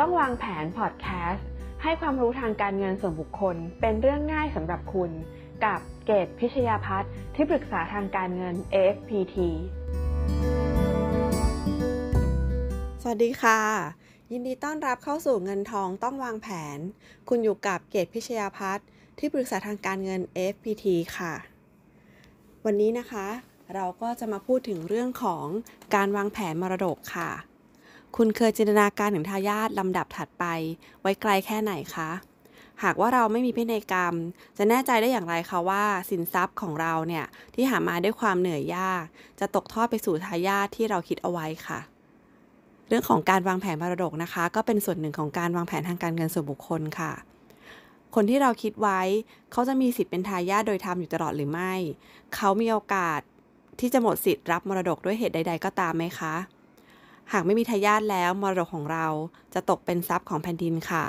ต้องวางแผนพอดแคสต์ให้ความรู้ทางการเงินส่วนบุคคล เป็นเรื่องง่ายสำหรับคุณ กับเกตพิชยาพัฒน์ที่ปรึกษาทางการเงิน AFPT สวัสดีค่ะ ยินดีต้อนรับเข้าสู่เงินทองต้องวางแผน คุณอยู่กับเกตพิชยาพัฒน์ที่ปรึกษาทางการเงิน AFPT ค่ะ วันนี้นะคะ เราก็จะมาพูดถึงเรื่องของการวางแผนมรดกค่ะ คุณเคยจินตนาการถึงทายาทลำดับถัดไป ไว้ไกลแค่ไหนคะ หากว่าเราไม่มีพินัยกรรม จะแน่ใจได้อย่างไรคะว่า สินทรัพย์ของเราเนี่ย ที่หามาด้วยความเหนื่อยยาก จะตกทอดไปสู่ทายาทที่เราคิดเอาไว้ค่ะ เรื่องของการวางแผนมรดกนะคะ ก็เป็นส่วนหนึ่งของการวางแผนทางการเงินส่วนบุคคลค่ะ คนที่เราคิดไว้ เขาจะมีสิทธิ์เป็นทายาทโดยธรรมอยู่ตลอดหรือไม่ เขามีโอกาสที่จะหมดสิทธิ์รับมรดกด้วยเหตุใด ๆ ก็ตามไหมคะ หากไม่มีทายาทแล้วมรดกของเราจะตกเป็นทรัพย์ของแผ่นดินค่ะ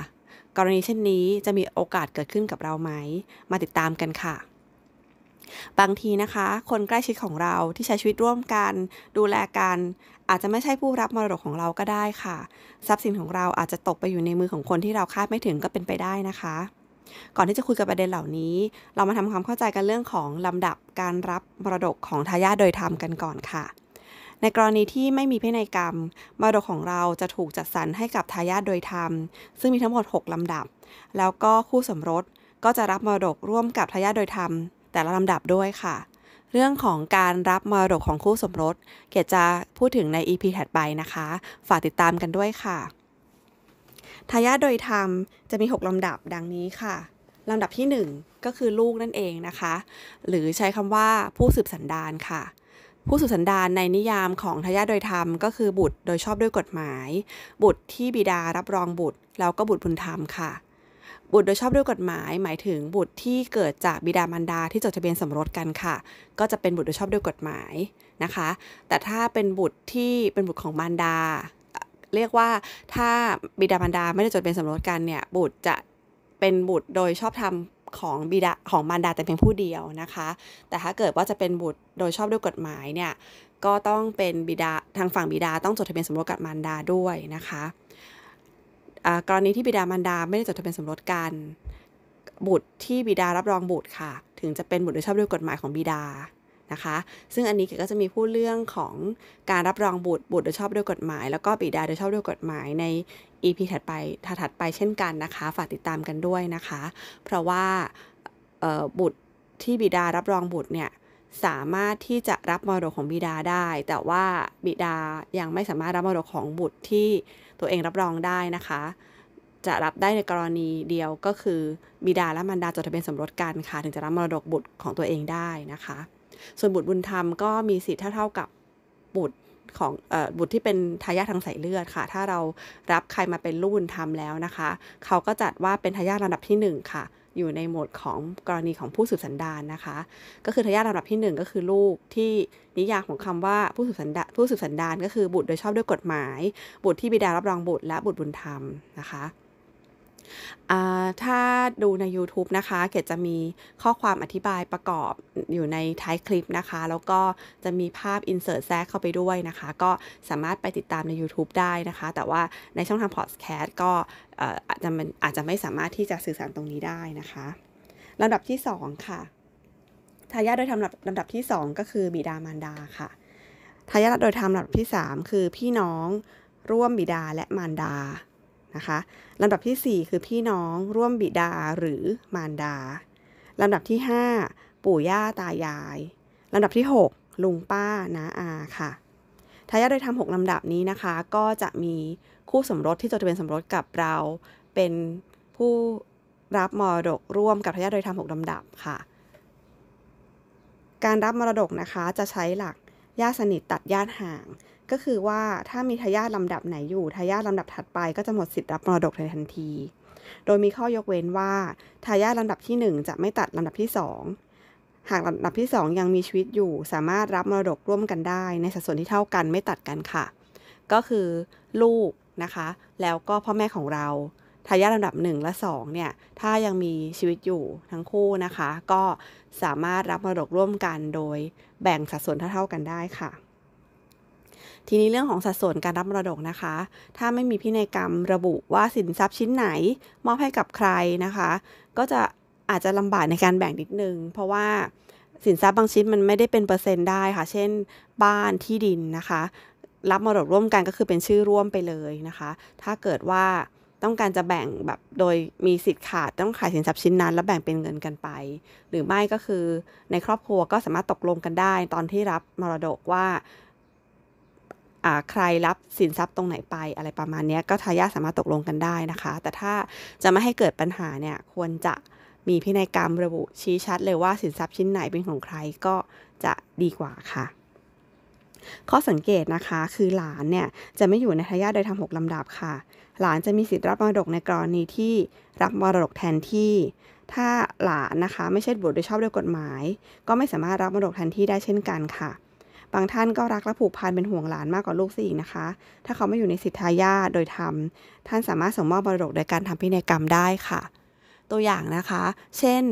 กรณีเช่นนี้จะมีโอกาสเกิดขึ้นกับเราไหม มาติดตามกันค่ะ บางทีนะคะ คนใกล้ชิดของเราที่ใช้ชีวิตร่วมกัน ดูแลกัน อาจจะไม่ใช่ผู้รับมรดกของเราก็ได้ค่ะ ทรัพย์สินของเราอาจจะตกไปอยู่ในมือของคนที่เราคาดไม่ถึงก็เป็นไปได้นะคะก่อนที่จะคุยกับประเด็นเหล่านี้ เรามาทำความเข้าใจกันเรื่องของลำดับการรับมรดกของทายาทโดยธรรมกันก่อนค่ะ ในกรณีที่ไม่มีพินัยกรรมมรดกของเราจะถูกจัดสรรให้กับทายาทโดยธรรม ซึ่งมีทั้งหมด 6 ลำดับ แล้วก็คู่สมรสก็จะรับมรดกร่วมกับทายาทโดยธรรม แต่ละลำดับด้วยค่ะ เรื่องของการรับมรดกของคู่สมรส เกดจะพูดถึงใน EP ถัดไปนะคะ ฝากติดตามกันด้วยค่ะ ทายาทโดยธรรมจะมี 6 ลำดับดังนี้ค่ะลำดับที่ 1 ก็คือลูกนั่นเองนะคะ หรือใช้คำว่าผู้สืบสันดานค่ะ ผู้สืบสันดานในนิยามของทายาทโดยธรรม ก็คือบุตรโดยชอบด้วยกฎหมาย บุตรที่บิดารับรองบุตร แล้วก็บุตรบุญธรรมค่ะ บุตรโดยชอบด้วยกฎหมาย หมายถึงบุตรที่เกิดจากบิดามารดาที่จดทะเบียนสมรสกันค่ะ ก็จะเป็นบุตรโดยชอบด้วยกฎหมายนะคะ แต่ถ้าเป็นบุตรที่เป็นบุตรของมารดา เรียกว่าถ้าบิดามารดาไม่ได้จดทะเบียนสมรสกันเนี่ยบุตรจะเป็นบุตรโดยชอบธรรม ของบิดาของมารดาแต่เพียงผู้เดียวนะคะ แต่ถ้าเกิดว่าจะเป็นบุตรโดยชอบด้วยกฎหมายเนี่ยก็ต้องเป็นบิดาทางฝั่งบิดาต้องจดทะเบียนสมรสกับมารดาด้วยนะคะกรณีที่บิดามารดาไม่ได้จดทะเบียนสมรสกัน บุตรที่บิดารับรองบุตรค่ะ ถึงจะเป็นบุตรโดยชอบด้วยกฎหมายของบิดานะคะ ซึ่งอันนี้ก็จะมีพูดเรื่องของการรับรองบุตรบุตรโดยชอบด้วยกฎหมาย แล้วก็บิดาโดยชอบด้วยกฎหมายใน EP ถัดไปถัดไปเช่นกันนะคะ ฝากติดตามกันด้วยนะคะ เพราะว่าบุตรที่บิดารับรองบุตรเนี่ยสามารถที่จะรับมรดกของบิดาได้ แต่ว่าบิดายังไม่สามารถรับมรดกของบุตรที่ตัวเองรับรองได้นะคะ จะรับได้ในกรณีเดียวก็คือบิดาและมารดาจดทะเบียนสมรสกันค่ะ ถึงจะรับมรดกบุตรของตัวเองได้นะคะ ส่วนบุตรบุญธรรมก็มีสิทธิ์เท่า ๆกับบุตร ของอบุตรที่เป็นทายาททางสายเลือดค่ะ ถ้าเรารับใครมาเป็นลูกบุญธรรมแล้วนะคะ เขาก็จัดว่าเป็นทายาทลำดับที่ 1 ค่ะ อยู่ในโหมดของกรณีของผู้สืบสันดานนะคะ ก็คือทายาทลำดับที่ 1 ก็คือลูกที่นิยามของคำว่าผู้สืบสันดานผู้สืบสันดานก็คือบุตรโดยชอบด้วยกฎหมาย บุตรที่บิดารับรองบุตรและบุตรบุญธรรมนะคะ ถ้าดูใน YouTube นะคะ เกดจะมีข้อความอธิบายประกอบอยู่ในท้ายคลิปนะคะ แล้วก็จะมีภาพ insert แทรกเข้าไปด้วยนะคะ ก็สามารถไปติดตามใน YouTube ได้นะคะ แต่ว่าในช่องทาง podcast ก็อาจจะมันอาจจะไม่สามารถที่จะสื่อสารตรงนี้ได้นะคะลำดับที่ 2 ค่ะทายาทโดยทำลำดับที่ 2 ก็คือบิดามารดาค่ะทายาทโดยทำลำดับที่ 3 คือพี่น้องร่วมบิดาและมารดา นะคะลำดับที่ 4 คือพี่น้องร่วมบิดาหรือมารดาลำดับที่ 5 ปู่ย่าตายายลำดับที่ 6 ลุงป้าน้าอาค่ะทายาทโดยทำหกลำดับนี้นะคะ ก็จะมีคู่สมรสที่จดทะเบียนสมรสกับเราเป็นผู้รับมรดกร่วมกับทายาทโดยทำหกลำดับค่ะ การรับมรดกนะคะจะใช้หลักญาติสนิทตัดญาติห่าง ก็คือว่าถ้ามีทายาทลำดับไหนอยู่ทายาทลำดับถัดไปก็จะหมดสิทธิ์รับมรดกในทันที โดยมีข้อยกเว้นว่าทายาทลำดับที่ 1 จะไม่ตัดลำดับที่ 2 หากลำดับที่ 2 ยังมีชีวิตอยู่สามารถรับมรดกร่วมกันได้ ในสัดส่วนที่เท่ากันไม่ตัดกันค่ะ ก็คือลูกนะคะ แล้วก็พ่อแม่ของเราทายาทลำดับ 1 และ 2 เนี่ย ถ้ายังมีชีวิตอยู่ทั้งคู่นะคะ ก็สามารถรับมรดกร่วมกันโดยแบ่งสัดส่วนเท่าๆกันได้ค่ะ ทีนี้เรื่องของสัดส่วนการรับมรดกนะคะ ถ้าไม่มีพินัยกรรมระบุว่าสินทรัพย์ชิ้นไหน มอบให้กับใครนะคะ ก็จะอาจจะลำบากในการแบ่งนิดนึง เพราะว่าสินทรัพย์บางชิ้นมันไม่ได้เป็นเปอร์เซ็นต์ได้ค่ะ เช่น บ้านที่ดินนะคะ รับมรดกร่วมกันก็คือเป็นชื่อร่วมไปเลยนะคะ ถ้าเกิดว่าต้องการจะแบ่งแบบโดยมีสิทธิ์ขาดต้องขายสินทรัพย์ชิ้นนั้น แล้วแบ่งเป็นเงินกันไป หรือไม่ก็คือในครอบครัวก็สามารถตกลงกันได้ ตอนที่รับมรดกว่า ใครรับสินทรัพย์ตรงไหนไปอะไรประมาณนี้ก็ทายาทสามารถตกลงกันได้นะคะ แต่ถ้าจะไม่ให้เกิดปัญหาเนี่ยควรจะมีพินัยกรรมระบุชี้ชัดเลยว่าสินทรัพย์ชิ้นไหนเป็นของใครก็จะดีกว่าค่ะ ข้อสังเกตนะคะคือหลานเนี่ยจะไม่อยู่ในทายาทโดยทำหกลำดับค่ะ หลานจะมีสิทธิ์รับมรดกในกรณีที่รับมรดกแทนที่ ถ้าหลานนะคะไม่ใช่บุตรโดยชอบด้วยกฎหมาย ก็ไม่สามารถรับมรดกแทนที่ได้เช่นกันค่ะ บางท่านก็รักและผูกพันเป็นห่วงหลานมากกว่าลูกซะอีกนะคะ ถ้าเขาไม่อยู่ในสิทธายาโดยธรรม ท่านสามารถส่งมอบมรดกโดยการทำพินัยกรรมได้ค่ะ ตัวอย่างนะคะ เช่น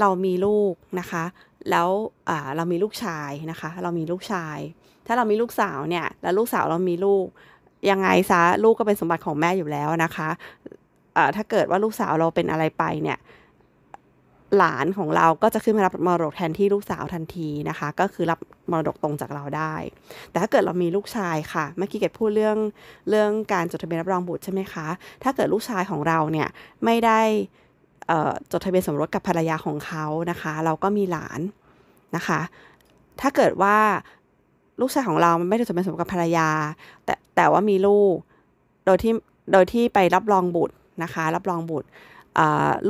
เรามีลูกนะคะ แล้วเรามีลูกชายนะคะ เรามีลูกชาย ถ้าเรามีลูกสาวเนี่ย แล้วลูกสาวเรามีลูก ยังไงซะลูกก็เป็นสมบัติของแม่อยู่แล้วนะคะถ้าเกิดว่าลูกสาวเราเป็นอะไรไปเนี่ย หลานของเราก็จะขึ้นมารับมรดกแทนที่ลูกสาวทันทีนะคะ ก็คือรับมรดกตรงจากเราได้ แต่ถ้าเกิดเรามีลูกชายค่ะเมื่อกี้เกดพูดเรื่องเรื่องการจดทะเบียนรับรองบุตรใช่ไหมคะ ถ้าเกิดลูกชายของเราเนี่ยไม่ได้จดทะเบียนสมรสกับภรรยาของเขานะคะ เราก็มีหลานนะคะ ถ้าเกิดว่าลูกชายของเราไม่ได้จดทะเบียนสมรสกับภรรยา แต่แต่ว่ามีลูกโดยที่โดยที่ไปรับรองบุตรนะคะ รับรองบุตร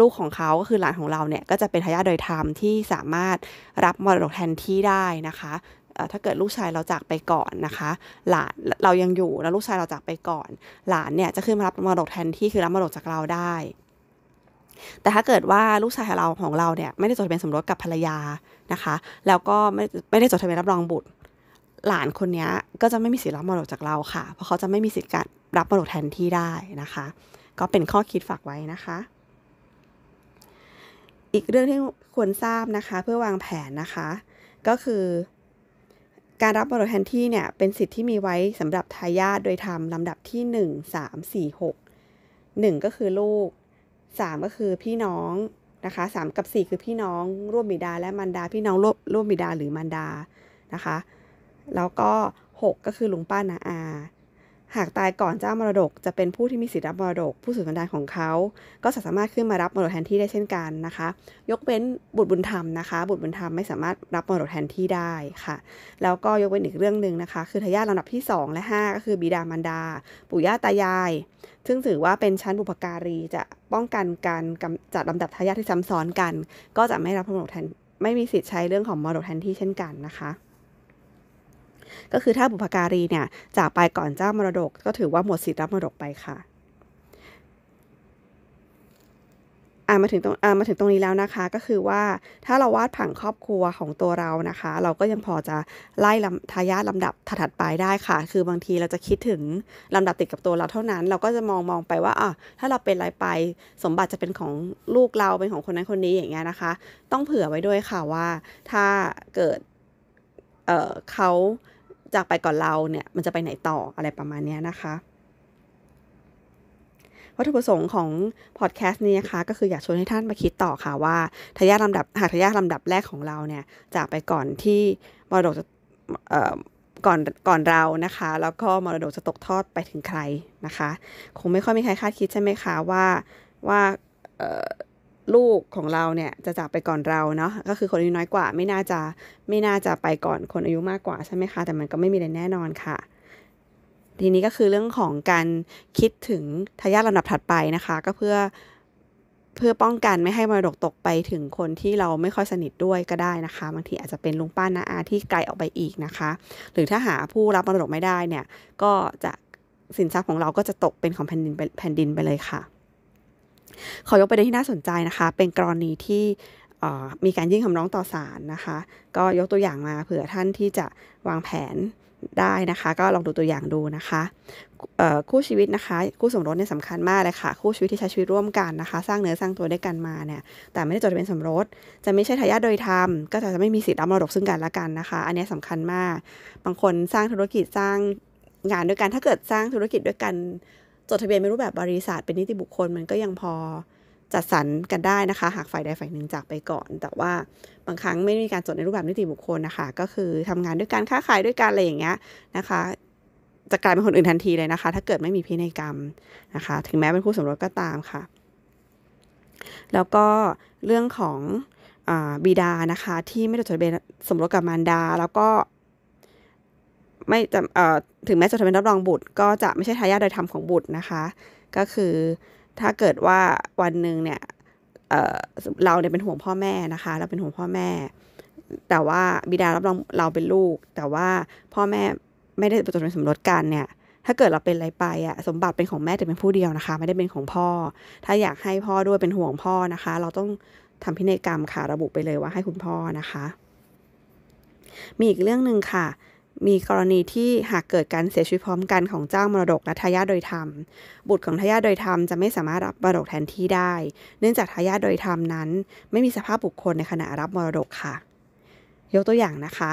ลูกของเขาก็คือหลานของเราเนี่ยก็จะเป็นทายาทโดยธรรมที่สามารถรับมรดกแทนที่ได้นะคะถ้าเกิดลูกชายเราจากไปก่อนนะคะ หลานเรายังอยู่แล้วลูกชายเราจากไปก่อน หลานเนี่ยจะขึ้นมารับมรดกแทนที่คือรับมรดกจากเราได้ แต่ถ้าเกิดว่าลูกชายของเราของเราเนี่ยไม่ได้จดทะเบียนสมรสกับภรรยานะคะ แล้วก็ไม่ไม่ได้จดทะเบียนรับรองบุตร หลานคนนี้ก็จะไม่มีสิทธิ์รับมรดกจากเราค่ะ เพราะเขาจะไม่มีสิทธิ์การรับมรดกแทนที่ได้นะคะ ก็เป็นข้อคิดฝากไว้นะคะ อีกเรื่องที่ควรทราบนะคะเพื่อวางแผนนะคะ ก็คือ การรับบรดแทนที่เนี่ยเป็นสิทธิ์ที่มีไว้สำหรับทายาทโดยทำลำดับที่ 1 3 4 6 1 ก็คือลูก 3 ก็คือพี่น้องนะคะ3กับ 4 คือพี่น้องร่วมบิดาและมารดาพี่น้องร่วมร่วมบิดาหรือมารดานะคะ แล้วก็ 6 ก็คือลุงป้านาอา หากตายก่อนเจ้ามรดก จะเป็นผู้ที่มีสิทธิรับมรดก ผู้สืบสันดานของเขา ก็สามารถขึ้นมารับมรดกแทนที่ได้เช่นกันนะคะ ยกเว้นบุตรบุญธรรมนะคะ บุตรบุญธรรมไม่สามารถรับมรดกแทนที่ได้ค่ะ แล้วก็ยกเว้นอีกเรื่องหนึ่งนะคะ คือทายาทลำดับที่ 2 และ 5 ก็คือบิดามารดา ปู่ย่าตายาย ซึ่งถือว่าเป็นชั้นบุพการีจะป้องกันการจัดลำดับทายาทที่ซ้ำซ้อนกัน ก็จะไม่รับมรดกแทนไม่มีสิทธิ์ใช้เรื่องของมรดกแทนที่เช่นกันนะคะ ก็คือถ้าบุพการีเนี่ยจากไปก่อนเจ้ามรดก ก็ถือว่าหมดสิทธิ์รับมรดกไปค่ะอ่ามาถึงตรงอ่ามาถึงตรงนี้แล้วนะคะ ก็คือว่าถ้าเราวาดผังครอบครัวของตัวเรานะคะ เราก็ยังพอจะไล่ลำทายาทลำดับถัดไปได้ค่ะ คือบางทีเราจะคิดถึงลำดับติดกับตัวเราเท่านั้น เราก็จะมองมองไปว่าอะถ้าเราเป็นอะไรไปสมบัติจะเป็นของลูกเราเป็นของคนนั้นคนนี้อย่างเงี้ยนะคะ ต้องเผื่อไว้ด้วยค่ะว่าถ้าเกิดเอ่อเขา จากไปก่อนเราเนี่ยมันจะไปไหนต่ออะไรประมาณนี้นะคะ วัตถุประสงค์ของพอดแคสต์นี้นะคะ ก็คืออยากชวนให้ท่านมาคิดต่อค่ะว่าทายาทลำดับหากทายาทลำดับแรกของเราเนี่ยจากไปก่อนที่มรดกจะก่อนก่อนเรานะคะ แล้วก็มรดกจะตกทอดไปถึงใครนะคะ คงไม่ค่อยมีใครคาดคิดใช่ไหมคะว่าว่า ลูกของเราเนี่ยจะจากไปก่อนเราเนาะก็คือคนอายุน้อยกว่า ไม่น่าจะไม่น่าจะไปก่อนคนอายุมากกว่าใช่ไหมคะ แต่มันก็ไม่มีอะไรแน่นอนค่ะ ทีนี้ก็คือเรื่องของการคิดถึงทายาทลำดับถัดไปนะคะ ก็เพื่อเพื่อป้องกันไม่ให้มรดกตกไปถึงคนที่เราไม่ค่อยสนิทด้วยก็ได้นะคะบางทีอาจจะเป็นลุงป้าน้าอาที่ไกลออกไปอีกนะคะ หรือถ้าหาผู้รับมรดกไม่ได้เนี่ยก็จะสินทรัพย์ของเราก็จะตกเป็นของแผ่นดินแผ่นดินไปเลยค่ะ ขอยกประเด็นที่น่าสนใจนะคะ เป็นกรณีที่มีการยื่นคำร้องต่อศาลนะคะ ก็ยกตัวอย่างมาเผื่อท่านที่จะวางแผนได้นะคะ ก็ลองดูตัวอย่างดูนะคะคู่ชีวิตนะคะ คู่สมรสเนี่ยสำคัญมากเลยค่ะ คู่ชีวิตที่ใช้ชีวิตร่วมกันนะคะ สร้างเนื้อสร้างตัวด้วยกันมาเนี่ย แต่ไม่ได้จดทะเบียนสมรส จะไม่ใช่ทายาทโดยธรรม ก็จะไม่มีสิทธิ์รับมรดกซึ่งกันและกันนะคะ อันนี้สำคัญมาก บางคนสร้างธุรกิจสร้างงานด้วยกัน ถ้าเกิดสร้างธุรกิจด้วยกัน จดทะเบียนเป็นรูปแบบบริษัทเป็นนิติบุคคลมันก็ยังพอจัดสรรกันได้นะคะ หากฝ่ายใดฝ่ายหนึ่งจากไปก่อน แต่ว่าบางครั้งไม่มีการจดในรูปแบบนิติบุคคลนะคะ ก็คือทำงานด้วยกันค้าขายด้วยกันอะไรอย่างเงี้ยนะคะ จะกลายเป็นคนอื่นทันทีเลยนะคะ ถ้าเกิดไม่มีพินัยกรรมนะคะ ถึงแม้เป็นคู่สมรสก็ตามค่ะ แล้วก็เรื่องของอบิดานะคะ ที่ไม่ได้จดทะเบียนสมรสกับมารดา แล้วก็ ไม่จะถึงแม้จดทะเบียนรับรองบุตร ก็จะไม่ใช่ทายาทโดยธรรมของบุตรนะคะ ก็คือถ้าเกิดว่าวันหนึ่งเนี่ยเเราเนี่ยเป็นห่วงพ่อแม่นะคะ เราเป็นห่วงพ่อแม่ แต่ว่าบิดารับรองเราเป็นลูก แต่ว่าพ่อแม่ไม่ได้จดทะเบียนสมรสกันเนี่ยถ้าเกิดเราเป็นอะไรไปอะสมบัติเป็นของแม่แต่เป็นผู้เดียวนะคะ ไม่ได้เป็นของพ่อ ถ้าอยากให้พ่อด้วยเป็นห่วงพ่อนะคะ เราต้องทำพินัยกรรมค่ะระบุไปเลยว่าให้คุณพ่อนะคะ มีอีกเรื่องหนึ่งค่ะ มีกรณีที่หากเกิดการเสียชีวิตพร้อมกันของเจ้ามรดกและทายาทโดยธรรม บุตรของทายาทโดยธรรมจะไม่สามารถรับมรดกแทนที่ได้ เนื่องจากทายาทโดยธรรมนั้น ไม่มีสภาพบุคคลในขณะรับมรดกค่ะ ยกตัวอย่างนะคะ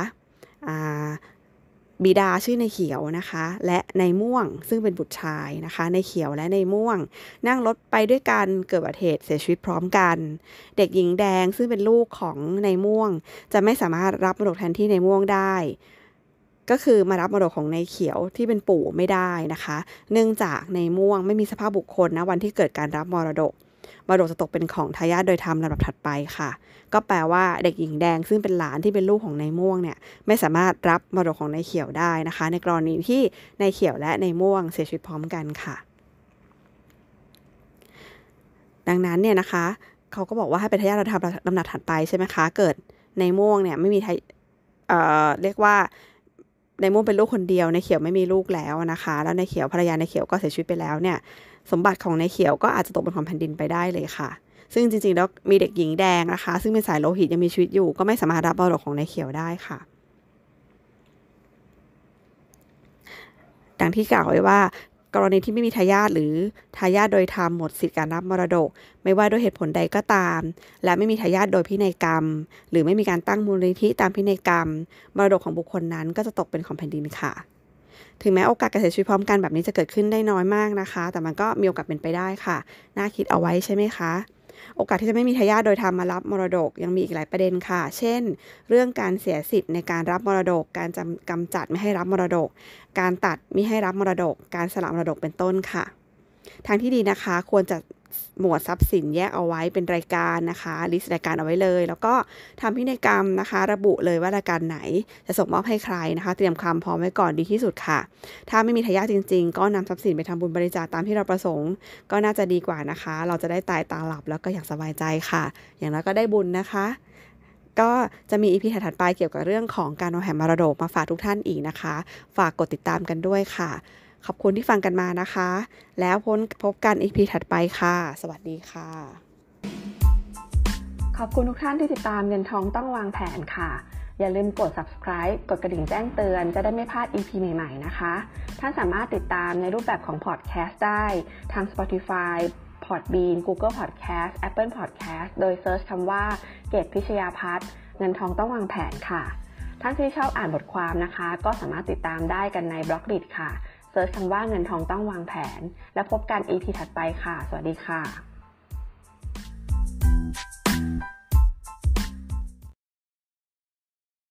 บิดาชื่อในเขียวนะคะ และในม่วงซึ่งเป็นบุตรชายนะคะ ในเขียวและในม่วง นั่งรถไปด้วยกันเกิดอุบัติเหตุเสียชีวิตพร้อมกัน เด็กหญิงแดงซึ่งเป็นลูกของในม่วง จะไม่สามารถรับมรดกแทนที่ในม่วงได้ ก็คือมารับมรดกของในเขียวที่เป็นปู่ไม่ได้นะคะ เนื่องจากในม่วงไม่มีสภาพบุคคลนะวันที่เกิดการรับมรดกมรดกจะตกเป็นของทายาทโดยธรรมลำดับถัดไปค่ะ ก็แปลว่าเด็กหญิงแดงซึ่งเป็นหลานที่เป็นลูกของในม่วงเนี่ยไม่สามารถรับมรดกของในเขียวได้นะคะ ในกรณีที่ในเขียวและในม่วงเสียชีวิตพร้อมกันค่ะ ดังนั้นเนี่ยนะคะเขาก็บอกว่าให้เป็นทายาทโดยธรรมลำดับถัดไปใช่ไหมคะ เกิดในม่วงเนี่ยไม่มีทายเเรียกว่า ในม่วงเป็นลูกคนเดียวในเขียวไม่มีลูกแล้วนะคะ แล้วในเขียวภรรยาในเขียวก็เสียชีวิตไปแล้วเนี่ย สมบัติของในเขียวก็อาจจะตกเป็นของแผ่นดินไปได้เลยค่ะ ซึ่งจริงๆแล้วมีเด็กหญิงแดงนะคะ ซึ่งเป็นสายโลหิตยังมีชีวิตอยู่ ก็ไม่สามารถรับมรดกของในเขียวได้ค่ะดังที่กล่าวไว้ว่า กรณีที่ไม่มีทายาทหรือทายาทโดยธรรมหมดสิทธิการรับมรดก ไม่ว่าด้วยเหตุผลใดก็ตาม และไม่มีทายาทโดยพินัยกรรม หรือไม่มีการตั้งมูลนิธิตามพินัยกรรม มรดกของบุคคลนั้นก็จะตกเป็นของแผ่นดินค่ะ ถึงแม้โอกาสการเสียชีวิตพร้อมกันแบบนี้จะเกิดขึ้นได้น้อยมากนะคะ แต่มันก็มีโอกาสเป็นไปได้ค่ะ น่าคิดเอาไว้ใช่ไหมคะ โอกาสที่จะไม่มีทายาทโดยธรรมมารับมรดกยังมีอีกหลายประเด็นค่ะ เช่น เรื่องการเสียสิทธิ์ในการรับมรดก การจำกำจัดไม่ให้รับมรดก การตัดไม่ให้รับมรดก การสละมรดกเป็นต้นค่ะ ทางที่ดีนะคะควรจะ หมวดทรัพย์สินแยกเอาไว้เป็นรายการนะคะลิสต์รายการเอาไว้เลย แล้วก็ทำพินัยกรรมนะคะ ระบุเลยว่ารายการไหนจะส่งมอบให้ใครนะคะ เตรียมความพร้อมไว้ก่อนดีที่สุดค่ะ ถ้าไม่มีทายาทจริง ๆ ก็นำทรัพย์สินไปทำบุญบริจาคตามที่เราประสงค์ ก็น่าจะดีกว่านะคะ เราจะได้ตายตาหลับแล้วก็อย่ากสบายใจค่ะ อย่างน้อยก็ได้บุญนะคะก็จะมีอีพีถัดไปเกี่ยวกับเรื่องของการวางแผนมรดกมาฝากทุกท่านอีกนะคะ ฝากกดติดตามกันด้วยค่ะ ขอบคุณที่ฟังกันมานะคะ แล้วพ้นพบกันอีพีถัดไปค่ะ สวัสดีค่ะ ขอบคุณทุกท่านที่ติดตามเงินทองต้องวางแผนค่ะ อย่าลืมกด subscribe กดกระดิ่งแจ้งเตือนจะได้ไม่พลาด EP ใหม่ ๆ นะคะ ท่านสามารถติดตามในรูปแบบของ podcast ได้ทาง Spotify Podbean Google Podcast Apple Podcast โดยเซิร์ชคำว่าเกตพิชยาพัฒน์เงินทองต้องวางแผนค่ะ ท่านที่ชอบอ่านบทความนะคะ ก็สามารถติดตามได้กันใน Blockdit ค่ะ search คำว่าเงินทองต้องวางแผน แล้วพบกัน EP ถัดไปค่ะ สวัสดีค่ะ